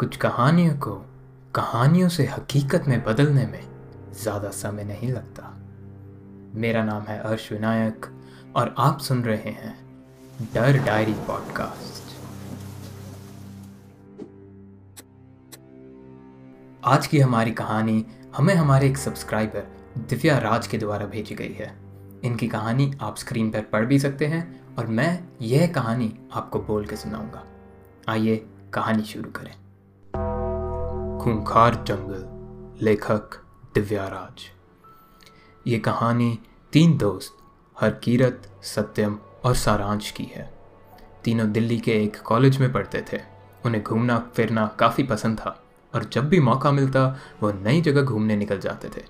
कुछ कहानियों को कहानियों से हकीकत में बदलने में ज़्यादा समय नहीं लगता। मेरा नाम है अर्श विनायक और आप सुन रहे हैं डर डायरी पॉडकास्ट। आज की हमारी कहानी हमें हमारे एक सब्सक्राइबर दिव्या राज के द्वारा भेजी गई है। इनकी कहानी आप स्क्रीन पर पढ़ भी सकते हैं और मैं यह कहानी आपको बोल के सुनाऊँगा। आइए कहानी शुरू करें। खूंखार जंगल, लेखक दिव्याराज। ये कहानी तीन दोस्त, हरकीरत, सत्यम और सारांश की है। तीनों दिल्ली के एक कॉलेज में पढ़ते थे। उन्हें घूमना, फिरना काफ़ी पसंद था और जब भी मौका मिलता, वो नई जगह घूमने निकल जाते थे।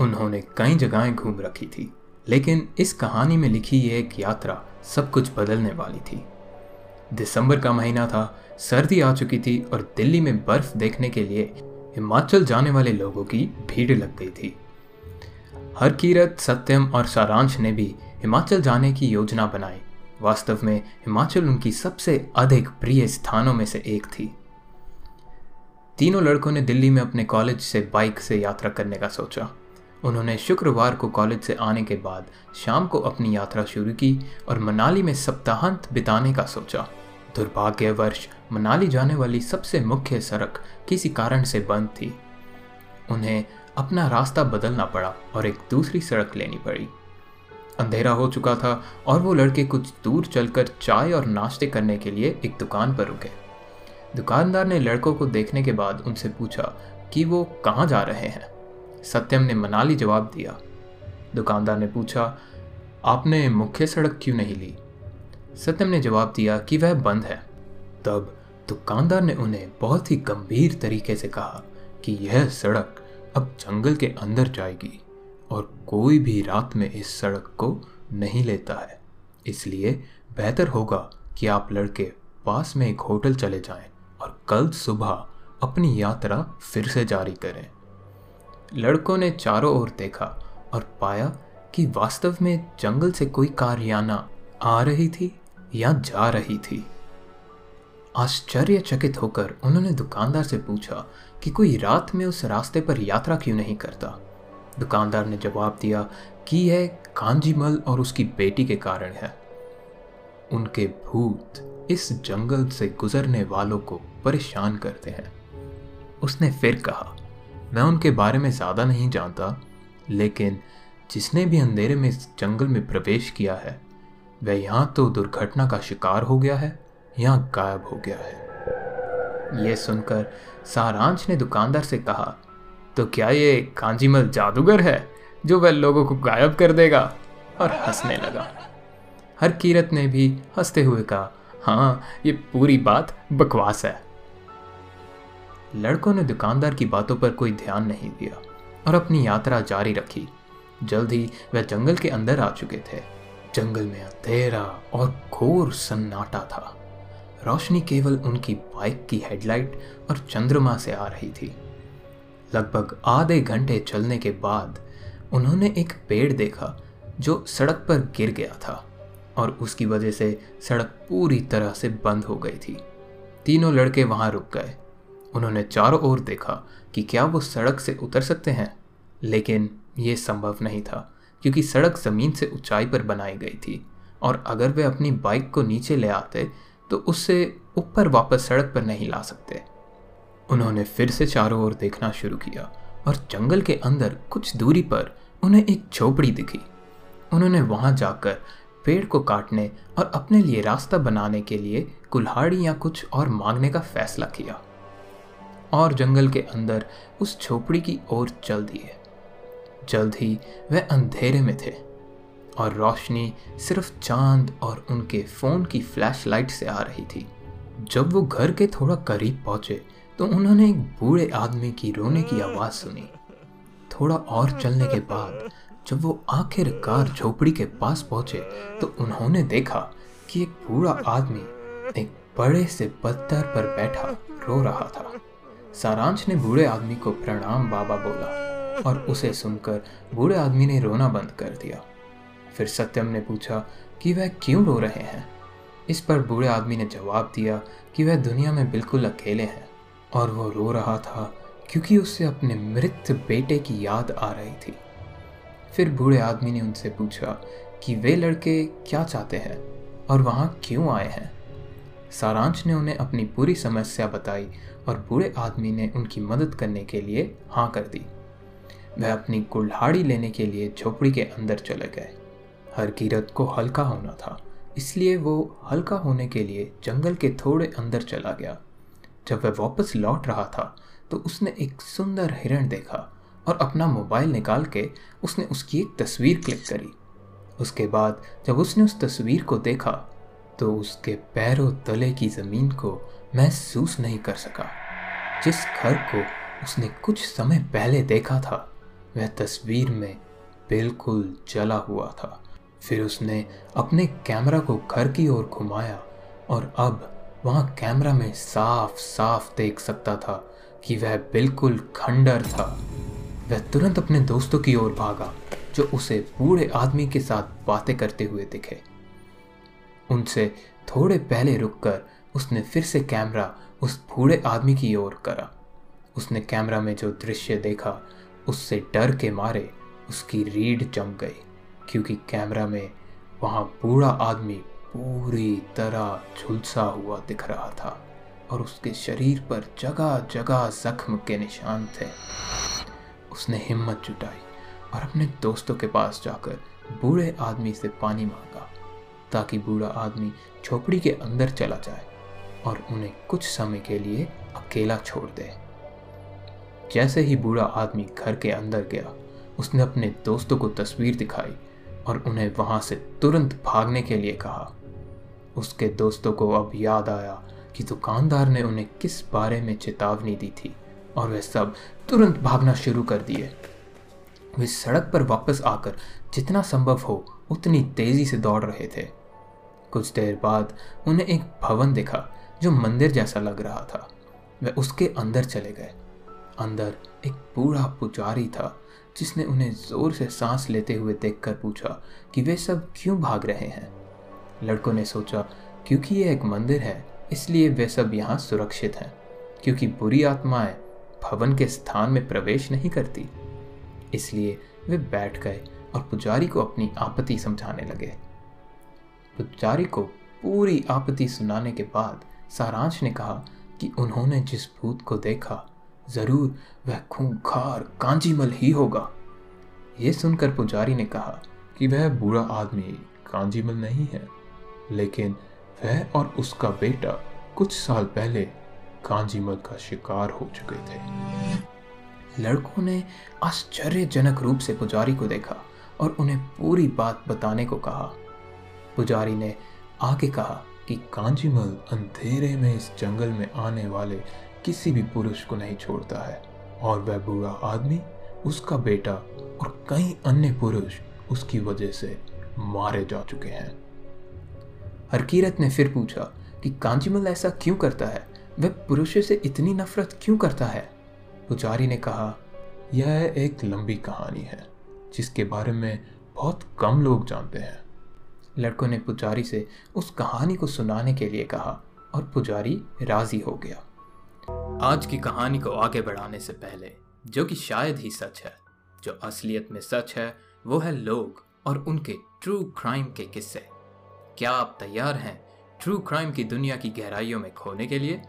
उन्होंने कई जगहें घूम रखी थी, लेकिन इस कहानी में लिखी ये एक यात्रा सब कुछ बदलने वाली थी। दिसंबर का महीना था, सर्दी आ चुकी थी और दिल्ली में बर्फ़ देखने के लिए हिमाचल जाने वाले लोगों की भीड़ लग गई थी। हर कीरत सत्यम और सारांश ने भी हिमाचल जाने की योजना बनाई। वास्तव में हिमाचल उनकी सबसे अधिक प्रिय स्थानों में से एक थी। तीनों लड़कों ने दिल्ली में अपने कॉलेज से बाइक से यात्रा करने का सोचा। उन्होंने शुक्रवार को कॉलेज से आने के बाद शाम को अपनी यात्रा शुरू की और मनाली में सप्ताहांत बिताने का सोचा। दुर्भाग्यवश मनाली जाने वाली सबसे मुख्य सड़क किसी कारण से बंद थी। उन्हें अपना रास्ता बदलना पड़ा और एक दूसरी सड़क लेनी पड़ी। अंधेरा हो चुका था और वो लड़के कुछ दूर चलकर चाय और नाश्ते करने के लिए एक दुकान पर रुके। दुकानदार ने लड़कों को देखने के बाद उनसे पूछा कि वो कहाँ जा रहे हैं। सत्यम ने मनाली जवाब दिया। दुकानदार ने पूछा, आपने मुख्य सड़क क्यों नहीं ली? सत्यम ने जवाब दिया कि वह बंद है। तब दुकानदार ने उन्हें बहुत ही गंभीर तरीके से कहा कि यह सड़क अब जंगल के अंदर जाएगी और कोई भी रात में इस सड़क को नहीं लेता है। इसलिए बेहतर होगा कि आप लड़के पास में एक होटल चले जाएँ और कल सुबह अपनी यात्रा फिर से जारी करें। लड़कों ने चारों ओर देखा और पाया कि वास्तव में जंगल से कोई कार याना आ रही थी। या जा रही थी। आश्चर्यचकित होकर उन्होंने दुकानदार से पूछा कि कोई रात में उस रास्ते पर यात्रा क्यों नहीं करता? दुकानदार ने जवाब दिया कि यह कांजीमल और उसकी बेटी के कारण है। उनके भूत इस जंगल से गुजरने वालों को परेशान करते हैं। उसने फिर कहा, मैं उनके बारे में ज़्यादा नहीं जानता, लेकिन जिसने भी अंधेरे में इस जंगल में प्रवेश किया है वह यहाँ तो दुर्घटना का शिकार हो गया है या गायब हो गया है। यह सुनकर सारांश ने दुकानदार से कहा तो क्या ये कांजीमल जादूगर है जो वह लोगों को गायब कर देगा? और हंसने लगा। हर कीरत ने भी हँसते हुए कहा हाँ ये पूरी बात बकवास है। लड़कों ने दुकानदार की बातों पर कोई ध्यान नहीं दिया और अपनी यात्रा जारी रखी। जल्द ही वह जंगल के अंदर आ चुके थे। जंगल में अंधेरा और घोर सन्नाटा था। रोशनी केवल उनकी बाइक की हेडलाइट और चंद्रमा से आ रही थी। लगभग आधे घंटे चलने के बाद उन्होंने एक पेड़ देखा जो सड़क पर गिर गया था और उसकी वजह से सड़क पूरी तरह से बंद हो गई थी। तीनों लड़के वहाँ रुक गए। उन्होंने चारों ओर देखा कि क्या वो सड़क से उतर सकते हैं, लेकिन ये संभव नहीं था। क्योंकि सड़क ज़मीन से ऊंचाई पर बनाई गई थी। और अगर वे अपनी बाइक को नीचे ले आते तो उससे ऊपर वापस सड़क पर नहीं ला सकते। उन्होंने फिर से चारों ओर देखना शुरू किया और जंगल के अंदर कुछ दूरी पर उन्हें एक झोपड़ी दिखी। उन्होंने वहाँ जाकर पेड़ को काटने और अपने लिए रास्ता बनाने के लिए कुल्हाड़ी या कुछ और मांगने का फैसला किया। और जंगल के अंदर उस झोपड़ी की ओर चल दिए। जल्द ही वह अंधेरे में थे और रोशनी सिर्फ़ चाँद और उनके फ़ोन की फ्लैश लाइट से आ रही थी। जब वो घर के थोड़ा करीब पहुँचे तो उन्होंने एक बूढ़े आदमी की रोने की आवाज़ सुनी। थोड़ा और चलने के बाद, जब वो आखिरकार झोपड़ी के पास पहुँचे तो उन्होंने देखा कि एक बूढ़ा आदमी एक बड़े से पत्थर पर बैठा रो रहा था। सारांश ने बूढ़े आदमी को प्रणाम बाबा बोला। और उसे सुनकर बूढ़े आदमी ने रोना बंद कर दिया। फिर सत्यम ने पूछा कि वह क्यों रो रहे हैं? इस पर बूढ़े आदमी ने जवाब दिया कि वह दुनिया में बिल्कुल अकेले हैं और वो रो रहा था क्योंकि उससे अपने मृत बेटे की याद आ रही थी। फिर बूढ़े आदमी ने उनसे पूछा कि वे लड़के क्या चाहते हैं और वहाँ क्यों आए हैं? सारांश ने उन्हें अपनी पूरी समस्या बताई और बूढ़े आदमी ने उनकी मदद करने के लिए हाँ कर दी। वह अपनी कुल्हाड़ी लेने के लिए झोपड़ी के अंदर चले गए। हर कीरत को हल्का होना था, इसलिए वो हल्का होने के लिए जंगल के थोड़े अंदर चला गया। जब वह वापस लौट रहा था तो उसने एक सुंदर हिरण देखा और अपना मोबाइल निकाल के उसने उसकी एक तस्वीर क्लिक करी। उसके बाद जब उसने उस तस्वीर को देखा तो उसके पैरों तले की ज़मीन को महसूस नहीं कर सका। जिस घर को उसने कुछ समय पहले देखा था वह तस्वीर में बिल्कुल जला हुआ था। फिर उसने अपने कैमरा को घर की ओर घुमाया और अब वहाँ कैमरा में साफ़ साफ़ देख सकता था कि वह बिल्कुल खंडर था। वह तुरंत अपने दोस्तों की ओर भागा, जो उसे बूढ़े आदमी के साथ बातें करते हुए दिखे। उनसे थोड़े पहले रुककर उसने फिर से कैमरा उस बूढ़े आदमी की ओर करा। उसने कैमरा में जो दृश्य देखा उससे डर के मारे उसकी रीढ़ जम गई, क्योंकि कैमरा में वहाँ बूढ़ा आदमी पूरी तरह झुलसा हुआ दिख रहा था और उसके शरीर पर जगह जगह जख्म के निशान थे। उसने हिम्मत जुटाई और अपने दोस्तों के पास जाकर बूढ़े आदमी से पानी मांगा, ताकि बूढ़ा आदमी झोपड़ी के अंदर चला जाए और उन्हें कुछ समय के लिए अकेला छोड़ दे। जैसे ही बूढ़ा आदमी घर के अंदर गया, उसने अपने दोस्तों को तस्वीर दिखाई और उन्हें वहाँ से तुरंत भागने के लिए कहा। उसके दोस्तों को अब याद आया कि दुकानदार ने उन्हें किस बारे में चेतावनी दी थी और वे सब तुरंत भागना शुरू कर दिए। वे सड़क पर वापस आकर जितना संभव हो उतनी तेज़ी से दौड़ रहे थे। कुछ देर बाद उन्हें एक भवन दिखा जो मंदिर जैसा लग रहा था। वे उसके अंदर चले गए अंदर एक बूढ़ा पुजारी था, जिसने उन्हें ज़ोर से सांस लेते हुए देखकर पूछा कि वे सब क्यों भाग रहे हैं। लड़कों ने सोचा, क्योंकि ये एक मंदिर है, इसलिए वे सब यहाँ सुरक्षित हैं, क्योंकि बुरी आत्माएँ भवन के स्थान में प्रवेश नहीं करती। इसलिए वे बैठ गए और पुजारी को अपनी आपत्ति समझाने लगे। पुजारी को पूरी आपत्ति सुनाने के बाद सारांश ने कहा कि उन्होंने जिस भूत को देखा ज़रूर वह खूंखार कांजीमल ही होगा। ये सुनकर पुजारी ने कहा कि वह बुरा आदमी कांजीमल नहीं है, लेकिन वह और उसका बेटा कुछ साल पहले कांजीमल का शिकार हो चुके थे। लड़कों ने आश्चर्यजनक रूप से पुजारी को देखा और उन्हें पूरी बात बताने को कहा। पुजारी ने आगे कहा कि कांजीमल अंधेरे में इस जंगल में आने वाले किसी भी पुरुष को नहीं छोड़ता है। और वह बुरा आदमी, उसका बेटा और कई अन्य पुरुष उसकी वजह से मारे जा चुके हैं। हरकीरत ने फिर पूछा कि कांजीमल ऐसा क्यों करता है? वह पुरुषों से इतनी नफरत क्यों करता है? पुजारी ने कहा, यह एक लंबी कहानी है, जिसके बारे में बहुत कम लोग जानते हैं। लड़कों ने पुजारी से उस कहानी को सुनाने के लिए कहा और पुजारी राज़ी हो गया। आज की कहानी को आगे बढ़ाने से पहले, जो कि शायद ही सच है, जो असलियत में सच है, वो है लोग और उनके ट्रू क्राइम के किस्से। क्या आप तैयार हैं ट्रू क्राइम की दुनिया की गहराइयों में खोने के लिए?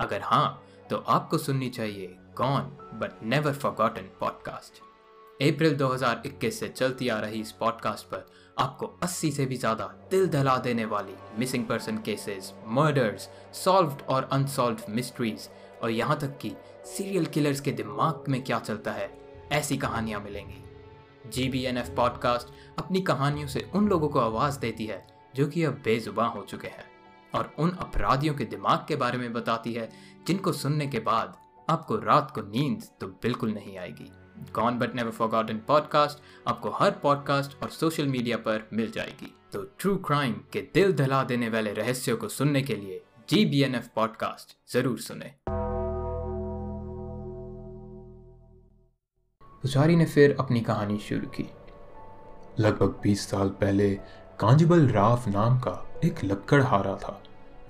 अगर हाँ तो आपको सुननी चाहिए gone but never forgotten podcast अप्रैल 2021 से चलती आ रही इस पॉडकास्ट पर आपको 80 से भी ज़्यादा दिल दहला देने वाली missing person cases murders solved और अनसॉल्व्ड मिस्ट्रीज और यहाँ तक कि सीरियल किलर्स के दिमाग में क्या चलता है, ऐसी कहानियाँ मिलेंगी। G B N F podcast अपनी कहानियों से उन लोगों को आवाज़ देती है, जो कि अब बेजुबान हो चुके हैं और उन अपराधियों के दिमाग के बारे में बताती है, जिनको सुनने के बाद आपको रात को नींद तो बिल्कुल नहीं आएगी। Gone but never forgotten podcast आपको हर पॉडकास्ट और सोशल मीडिया पर मिल जाएगी। तो ट्रू क्राइम के दिल दहला देने वाले रहस्यों को सुनने के लिए G B N F podcast ज़रूर सुने। पुजारी ने फिर अपनी कहानी शुरू की। लगभग 20 साल पहले कांजीबल राव नाम का एक लक्कड़हारा था।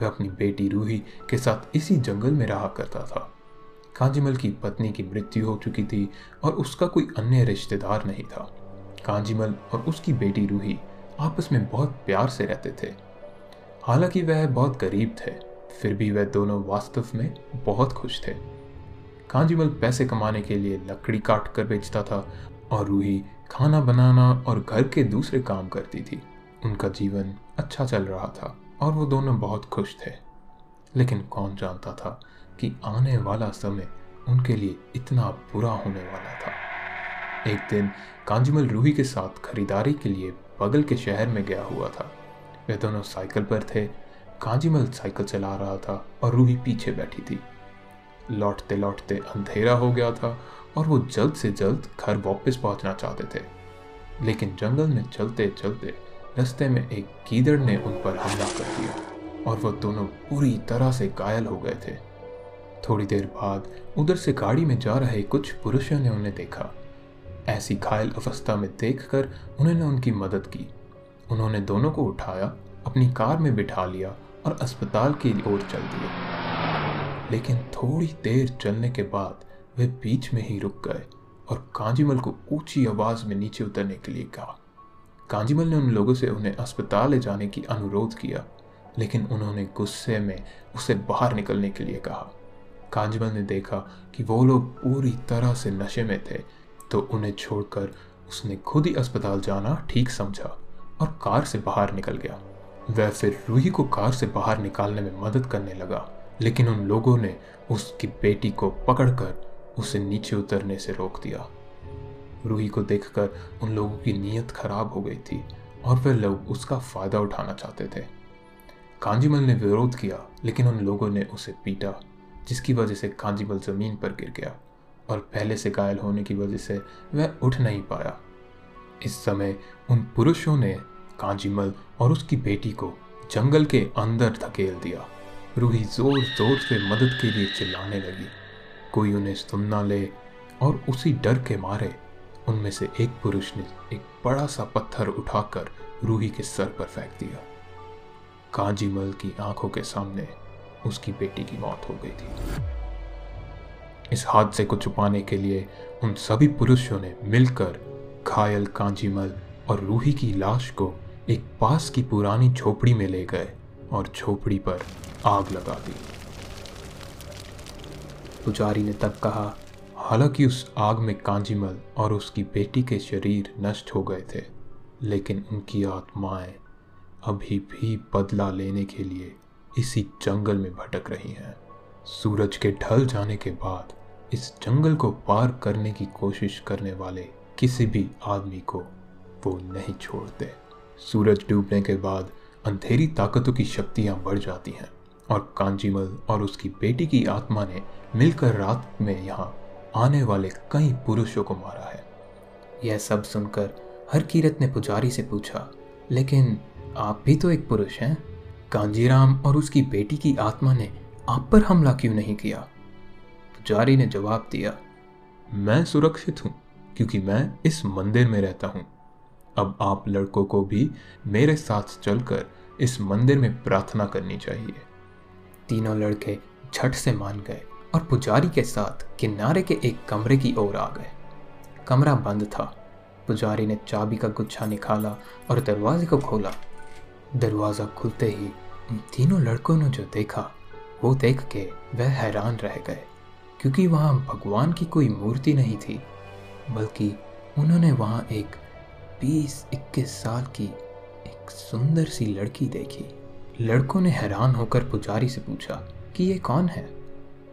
वह अपनी बेटी रूही के साथ इसी जंगल में रहा करता था। कांजीमल की पत्नी की मृत्यु हो चुकी थी और उसका कोई अन्य रिश्तेदार नहीं था। कांजीमल और उसकी बेटी रूही आपस में बहुत प्यार से रहते थे। हालाँकि वह बहुत गरीब थे, फिर भी वह दोनों वास्तव में बहुत खुश थे। कांजीमल पैसे कमाने के लिए लकड़ी काट कर बेचता था और रूही खाना बनाना और घर के दूसरे काम करती थी। उनका जीवन अच्छा चल रहा था और वो दोनों बहुत खुश थे। लेकिन कौन जानता था कि आने वाला समय उनके लिए इतना बुरा होने वाला था। एक दिन कांजीमल रूही के साथ खरीदारी के लिए बगल के शहर में गया हुआ था। वे दोनों साइकिल पर थे। कांजीमल साइकिल चला रहा था और रूही पीछे बैठी थी। लौटते लौटते अंधेरा हो गया था और वो जल्द से जल्द घर वापस पहुँचना चाहते थे। लेकिन जंगल में चलते चलते रास्ते में एक कीदड़ ने उन पर हमला कर दिया और वो दोनों पूरी तरह से घायल हो गए थे। थोड़ी देर बाद उधर से गाड़ी में जा रहे कुछ पुरुषों ने उन्हें देखा। ऐसी घायल अवस्था में देखकर उन्होंने उनकी मदद की। उन्होंने दोनों को उठाया, अपनी कार में बिठा लिया और अस्पताल की ओर चल दिए। लेकिन थोड़ी देर चलने के बाद वे बीच में ही रुक गए और कांजीमल को ऊँची आवाज़ में नीचे उतरने के लिए कहा। कांजीमल ने उन लोगों से उन्हें अस्पताल ले जाने की अनुरोध किया, लेकिन उन्होंने गुस्से में उसे बाहर निकलने के लिए कहा। कांजीमल ने देखा कि वो लोग पूरी तरह से नशे में थे तो उन्हें छोड़कर उसने खुद ही अस्पताल जाना ठीक समझा और कार से बाहर निकल गया। वह फिर रूही को कार से बाहर निकालने में मदद करने लगा। लेकिन उन लोगों ने उसकी बेटी को पकड़कर उसे नीचे उतरने से रोक दिया। रूही को देखकर उन लोगों की नीयत खराब हो गई थी और वे लोग उसका फ़ायदा उठाना चाहते थे। कांजीमल ने विरोध किया, लेकिन उन लोगों ने उसे पीटा, जिसकी वजह से कांजीमल ज़मीन पर गिर गया और पहले से घायल होने की वजह से वह उठ नहीं पाया। इस समय उन पुरुषों ने कांजीमल और उसकी बेटी को जंगल के अंदर धकेल दिया। रूही ज़ोर ज़ोर से मदद के लिए चिल्लाने लगी। कोई उन्हें सुनना ले और उसी डर के मारे उनमें से एक पुरुष ने एक बड़ा सा पत्थर उठाकर रूही के सर पर फेंक दिया। कांजीमल की आँखों के सामने उसकी बेटी की मौत हो गई थी। इस हादसे को छुपाने के लिए उन सभी पुरुषों ने मिलकर घायल कांजीमल और रूही की लाश को एक पास की पुरानी झोपड़ी में ले गए। और झोपड़ी पर आग लगा दी। पुजारी ने तब कहा, हालाँकि उस आग में कांजीमल और उसकी बेटी के शरीर नष्ट हो गए थे, लेकिन उनकी आत्माएँ अभी भी बदला लेने के लिए इसी जंगल में भटक रही हैं। सूरज के ढल जाने के बाद इस जंगल को पार करने की कोशिश करने वाले किसी भी आदमी को वो नहीं छोड़ते। सूरज डूबने के बाद अंधेरी ताकतों की शक्तियाँ बढ़ जाती हैं और कांजीमल और उसकी बेटी की आत्मा ने मिलकर रात में यहाँ आने वाले कई पुरुषों को मारा है। यह सब सुनकर हर कीरत ने पुजारी से पूछा, लेकिन आप भी तो एक पुरुष हैं? कांजीराम और उसकी बेटी की आत्मा ने आप पर हमला क्यों नहीं किया? पुजारी ने जवाब दिया, मैं सुरक्षित हूँ, क्योंकि मैं इस मंदिर में रहता हूँ। अब आप लड़कों को भी मेरे साथ चलकर इस मंदिर में प्रार्थना करनी चाहिए। तीनों लड़के झट से मान गए और पुजारी के साथ किनारे के एक कमरे की ओर आ गए। कमरा बंद था। पुजारी ने चाबी का गुच्छा निकाला और दरवाजे को खोला। दरवाज़ा खुलते ही तीनों लड़कों ने जो देखा, वो देख के वह हैरान रह गए, क्योंकि वहाँ भगवान की कोई मूर्ति नहीं थी, बल्कि उन्होंने वहाँ एक बीस इक्कीस साल की एक सुंदर सी लड़की देखी। लड़कों ने हैरान होकर पुजारी से पूछा कि ये कौन है?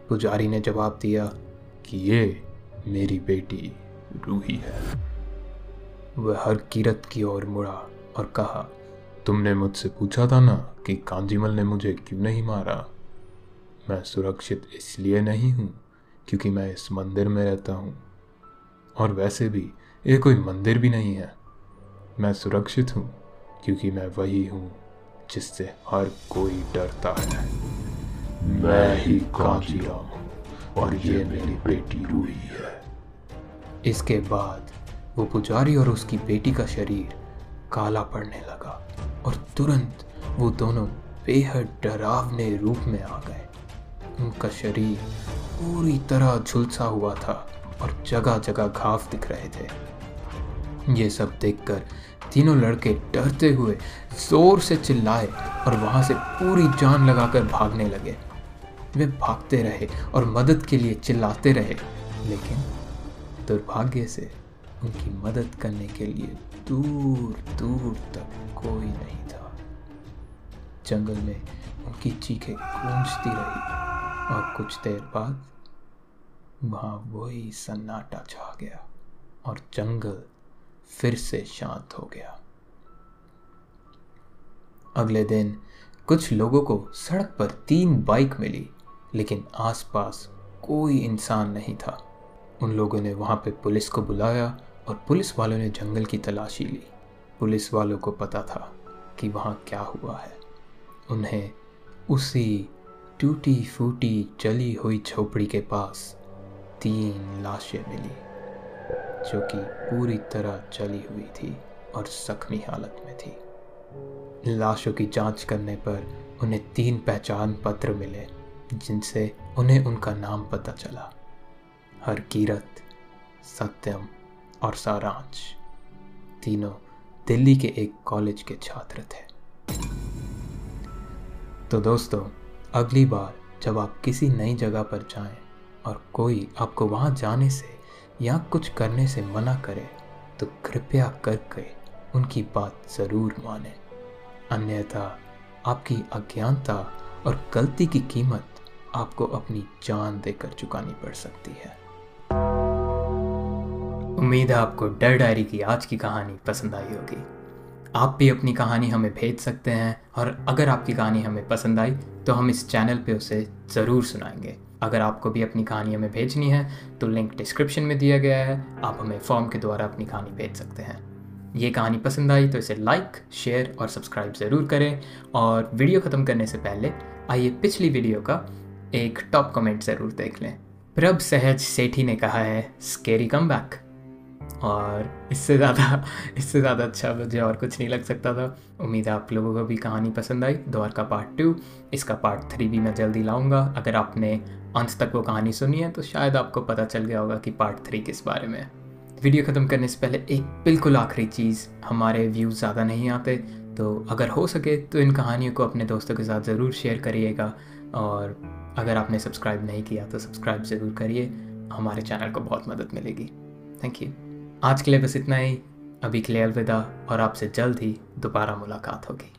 पुजारी ने जवाब दिया कि ये मेरी बेटी रूही है। वह हर किरत की ओर मुड़ा और कहा, तुमने मुझसे पूछा था ना कि कांजीमल ने मुझे क्यों नहीं मारा? मैं सुरक्षित इसलिए नहीं हूँ क्योंकि मैं इस मंदिर में रहता हूँ। और वैसे भी ये कोई मंदिर भी नहीं है। मैं सुरक्षित हूँ, क्योंकि मैं वही हूँ जिससे हर कोई डरता है। मैं ही कांजीराम हूँ, और ये मेरी बेटी रूही है। इसके बाद वो पुजारी और उसकी बेटी का शरीर काला पड़ने लगा, और तुरंत वो दोनों बेहद डरावने रूप में आ गए। उनका शरीर पूरी तरह झुलसा हुआ था, और जगह जगह घाव दिख रहे थे। ये सब देखकर तीनों लड़के डरते हुए ज़ोर से चिल्लाए और वहाँ से पूरी जान लगाकर भागने लगे। वे भागते रहे और मदद के लिए चिल्लाते रहे, लेकिन दुर्भाग्य से उनकी मदद करने के लिए दूर दूर तक कोई नहीं था। जंगल में उनकी चीखें गूंजती रही और कुछ देर बाद वहाँ वही सन्नाटा छा गया और जंगल फिर से शांत हो गया। अगले दिन कुछ लोगों को सड़क पर तीन बाइक मिली, लेकिन आसपास कोई इंसान नहीं था। उन लोगों ने वहाँ पे पुलिस को बुलाया और पुलिस वालों ने जंगल की तलाशी ली। पुलिस वालों को पता था कि वहाँ क्या हुआ है। उन्हें उसी टूटी फूटी जली हुई झोपड़ी के पास तीन लाशें मिली। जो कि पूरी तरह जली हुई थी और जख्मी हालत में थी। लाशों की जाँच करने पर उन्हें तीन पहचान पत्र मिले, जिनसे उन्हें उनका नाम पता चला। हरकीरत, सत्यम और सारांश तीनों दिल्ली के एक कॉलेज के छात्र थे। तो दोस्तों, अगली बार जब आप किसी नई जगह पर जाएँ और कोई आपको वहाँ जाने से या कुछ करने से मना करे तो कृपया करके उनकी बात ज़रूर माने। अन्यथा, आपकी अज्ञानता और गलती की कीमत आपको अपनी जान देकर चुकानी पड़ सकती है। उम्मीद है आपको डर डायरी की आज की कहानी पसंद आई होगी। आप भी अपनी कहानी हमें भेज सकते हैं, और अगर आपकी कहानी हमें पसंद आई तो हम इस चैनल पे उसे ज़रूर सुनाएँगे। अगर आपको भी अपनी कहानी हमें भेजनी है तो लिंक डिस्क्रिप्शन में दिया गया है। आप हमें फॉर्म के द्वारा अपनी कहानी भेज सकते हैं। ये कहानी पसंद आई तो इसे लाइक शेयर और सब्सक्राइब ज़रूर करें। और वीडियो ख़त्म करने से पहले, आइए पिछली वीडियो का एक टॉप कमेंट ज़रूर देख लें। प्रभ सहज सेठी ने कहा है स्केरी कम बैक और इससे ज़्यादा इससे ज़्यादा अच्छा मुझे और कुछ नहीं लग सकता था। उम्मीद है आप लोगों को भी कहानी पसंद आई। द्वार का पार्ट टू इसका पार्ट थ्री भी मैं जल्दी लाऊँगा। अगर आपने अंत तक वो कहानी सुनी है तो शायद आपको पता चल गया होगा कि पार्ट थ्री किस बारे में वीडियो ख़त्म करने से पहले एक बिल्कुल आखिरी चीज़, हमारे व्यूज़ ज़्यादा नहीं आते तो अगर हो सके तो इन कहानियों को अपने दोस्तों के साथ ज़रूर शेयर करिएगा, और अगर आपने सब्सक्राइब नहीं किया तो सब्सक्राइब ज़रूर करिए, हमारे चैनल को बहुत मदद मिलेगी। थैंक यू आज के लिए बस इतना ही, अभी के लिए अलविदा, और आपसे जल्द ही दोबारा मुलाकात होगी।